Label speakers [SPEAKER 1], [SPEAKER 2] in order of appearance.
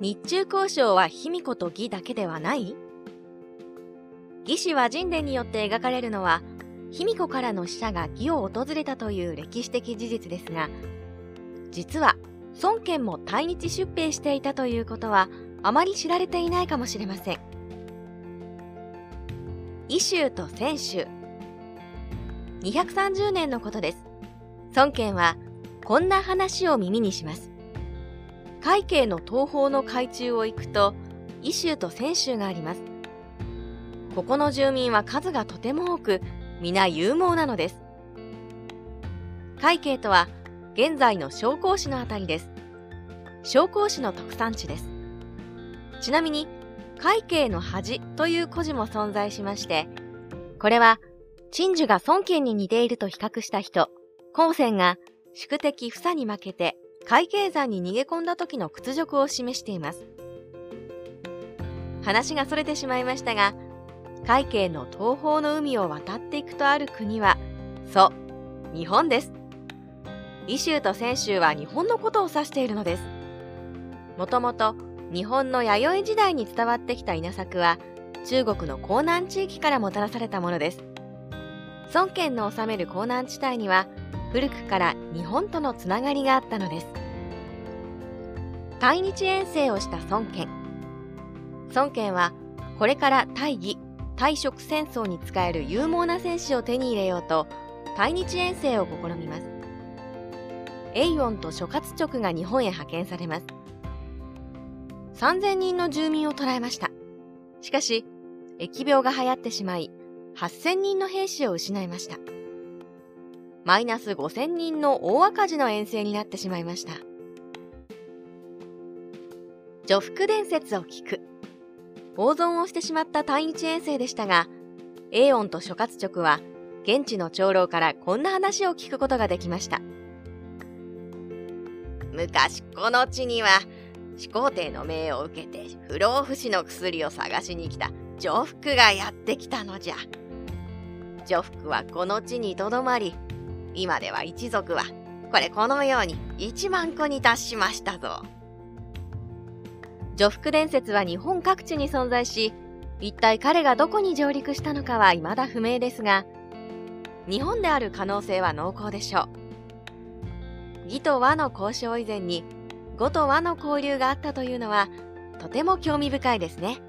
[SPEAKER 1] 日中交渉は卑弥呼と義だけではない？義士は神殿によって描かれるのは卑弥呼からの使者が義を訪れたという歴史的事実ですが実は孫権も対日出兵していたということはあまり知られていないかもしれません。伊州と泉州230年のことです。孫権はこんな話を耳にします。海警の東方の海中を行くと伊州と泉州があります。ここの住民は数がとても多く皆勇猛なのです。海警とは現在の紹興市のあたりです。紹興市の特産地です。ちなみに海警の恥という故事も存在しましてこれは陳樹が孫権に似ていると比較した人高専が宿敵房に負けて海警山に逃げ込んだ時の屈辱を示しています。話がそれてしまいましたが海警の東方の海を渡っていくとある国はそう日本です。伊州と泉州は日本のことを指しているのです。もともと日本の弥生時代に伝わってきた稲作は中国の江南地域からもたらされたものです。孫権の治める江南地帯には古くから日本とのつながりがあったのです。対日遠征をした孫権。孫権はこれから大義大食戦争に使える勇猛な戦士を手に入れようと対日遠征を試みます。エイオンと諸葛直が日本へ派遣されます。3000人の住民を捕らえました。しかし疫病が流行ってしまい8000人の兵士を失いました。マイナス5000人の大赤字の遠征になってしまいました。女服伝説を聞く。大損をしてしまった対日遠征でしたが、エーオンと諸葛直は現地の長老からこんな話を聞くことができました。
[SPEAKER 2] 昔この地には始皇帝の命を受けて不老不死の薬を探しに来た女服がやってきたのじゃ。女服はこの地にとどまり今では一族はこれこのように1万個に達しましたぞ。
[SPEAKER 1] 女服伝説は日本各地に存在し、一体彼がどこに上陸したのかは未だ不明ですが、日本である可能性は濃厚でしょう。義と和の交渉以前に、語と和の交流があったというのは、とても興味深いですね。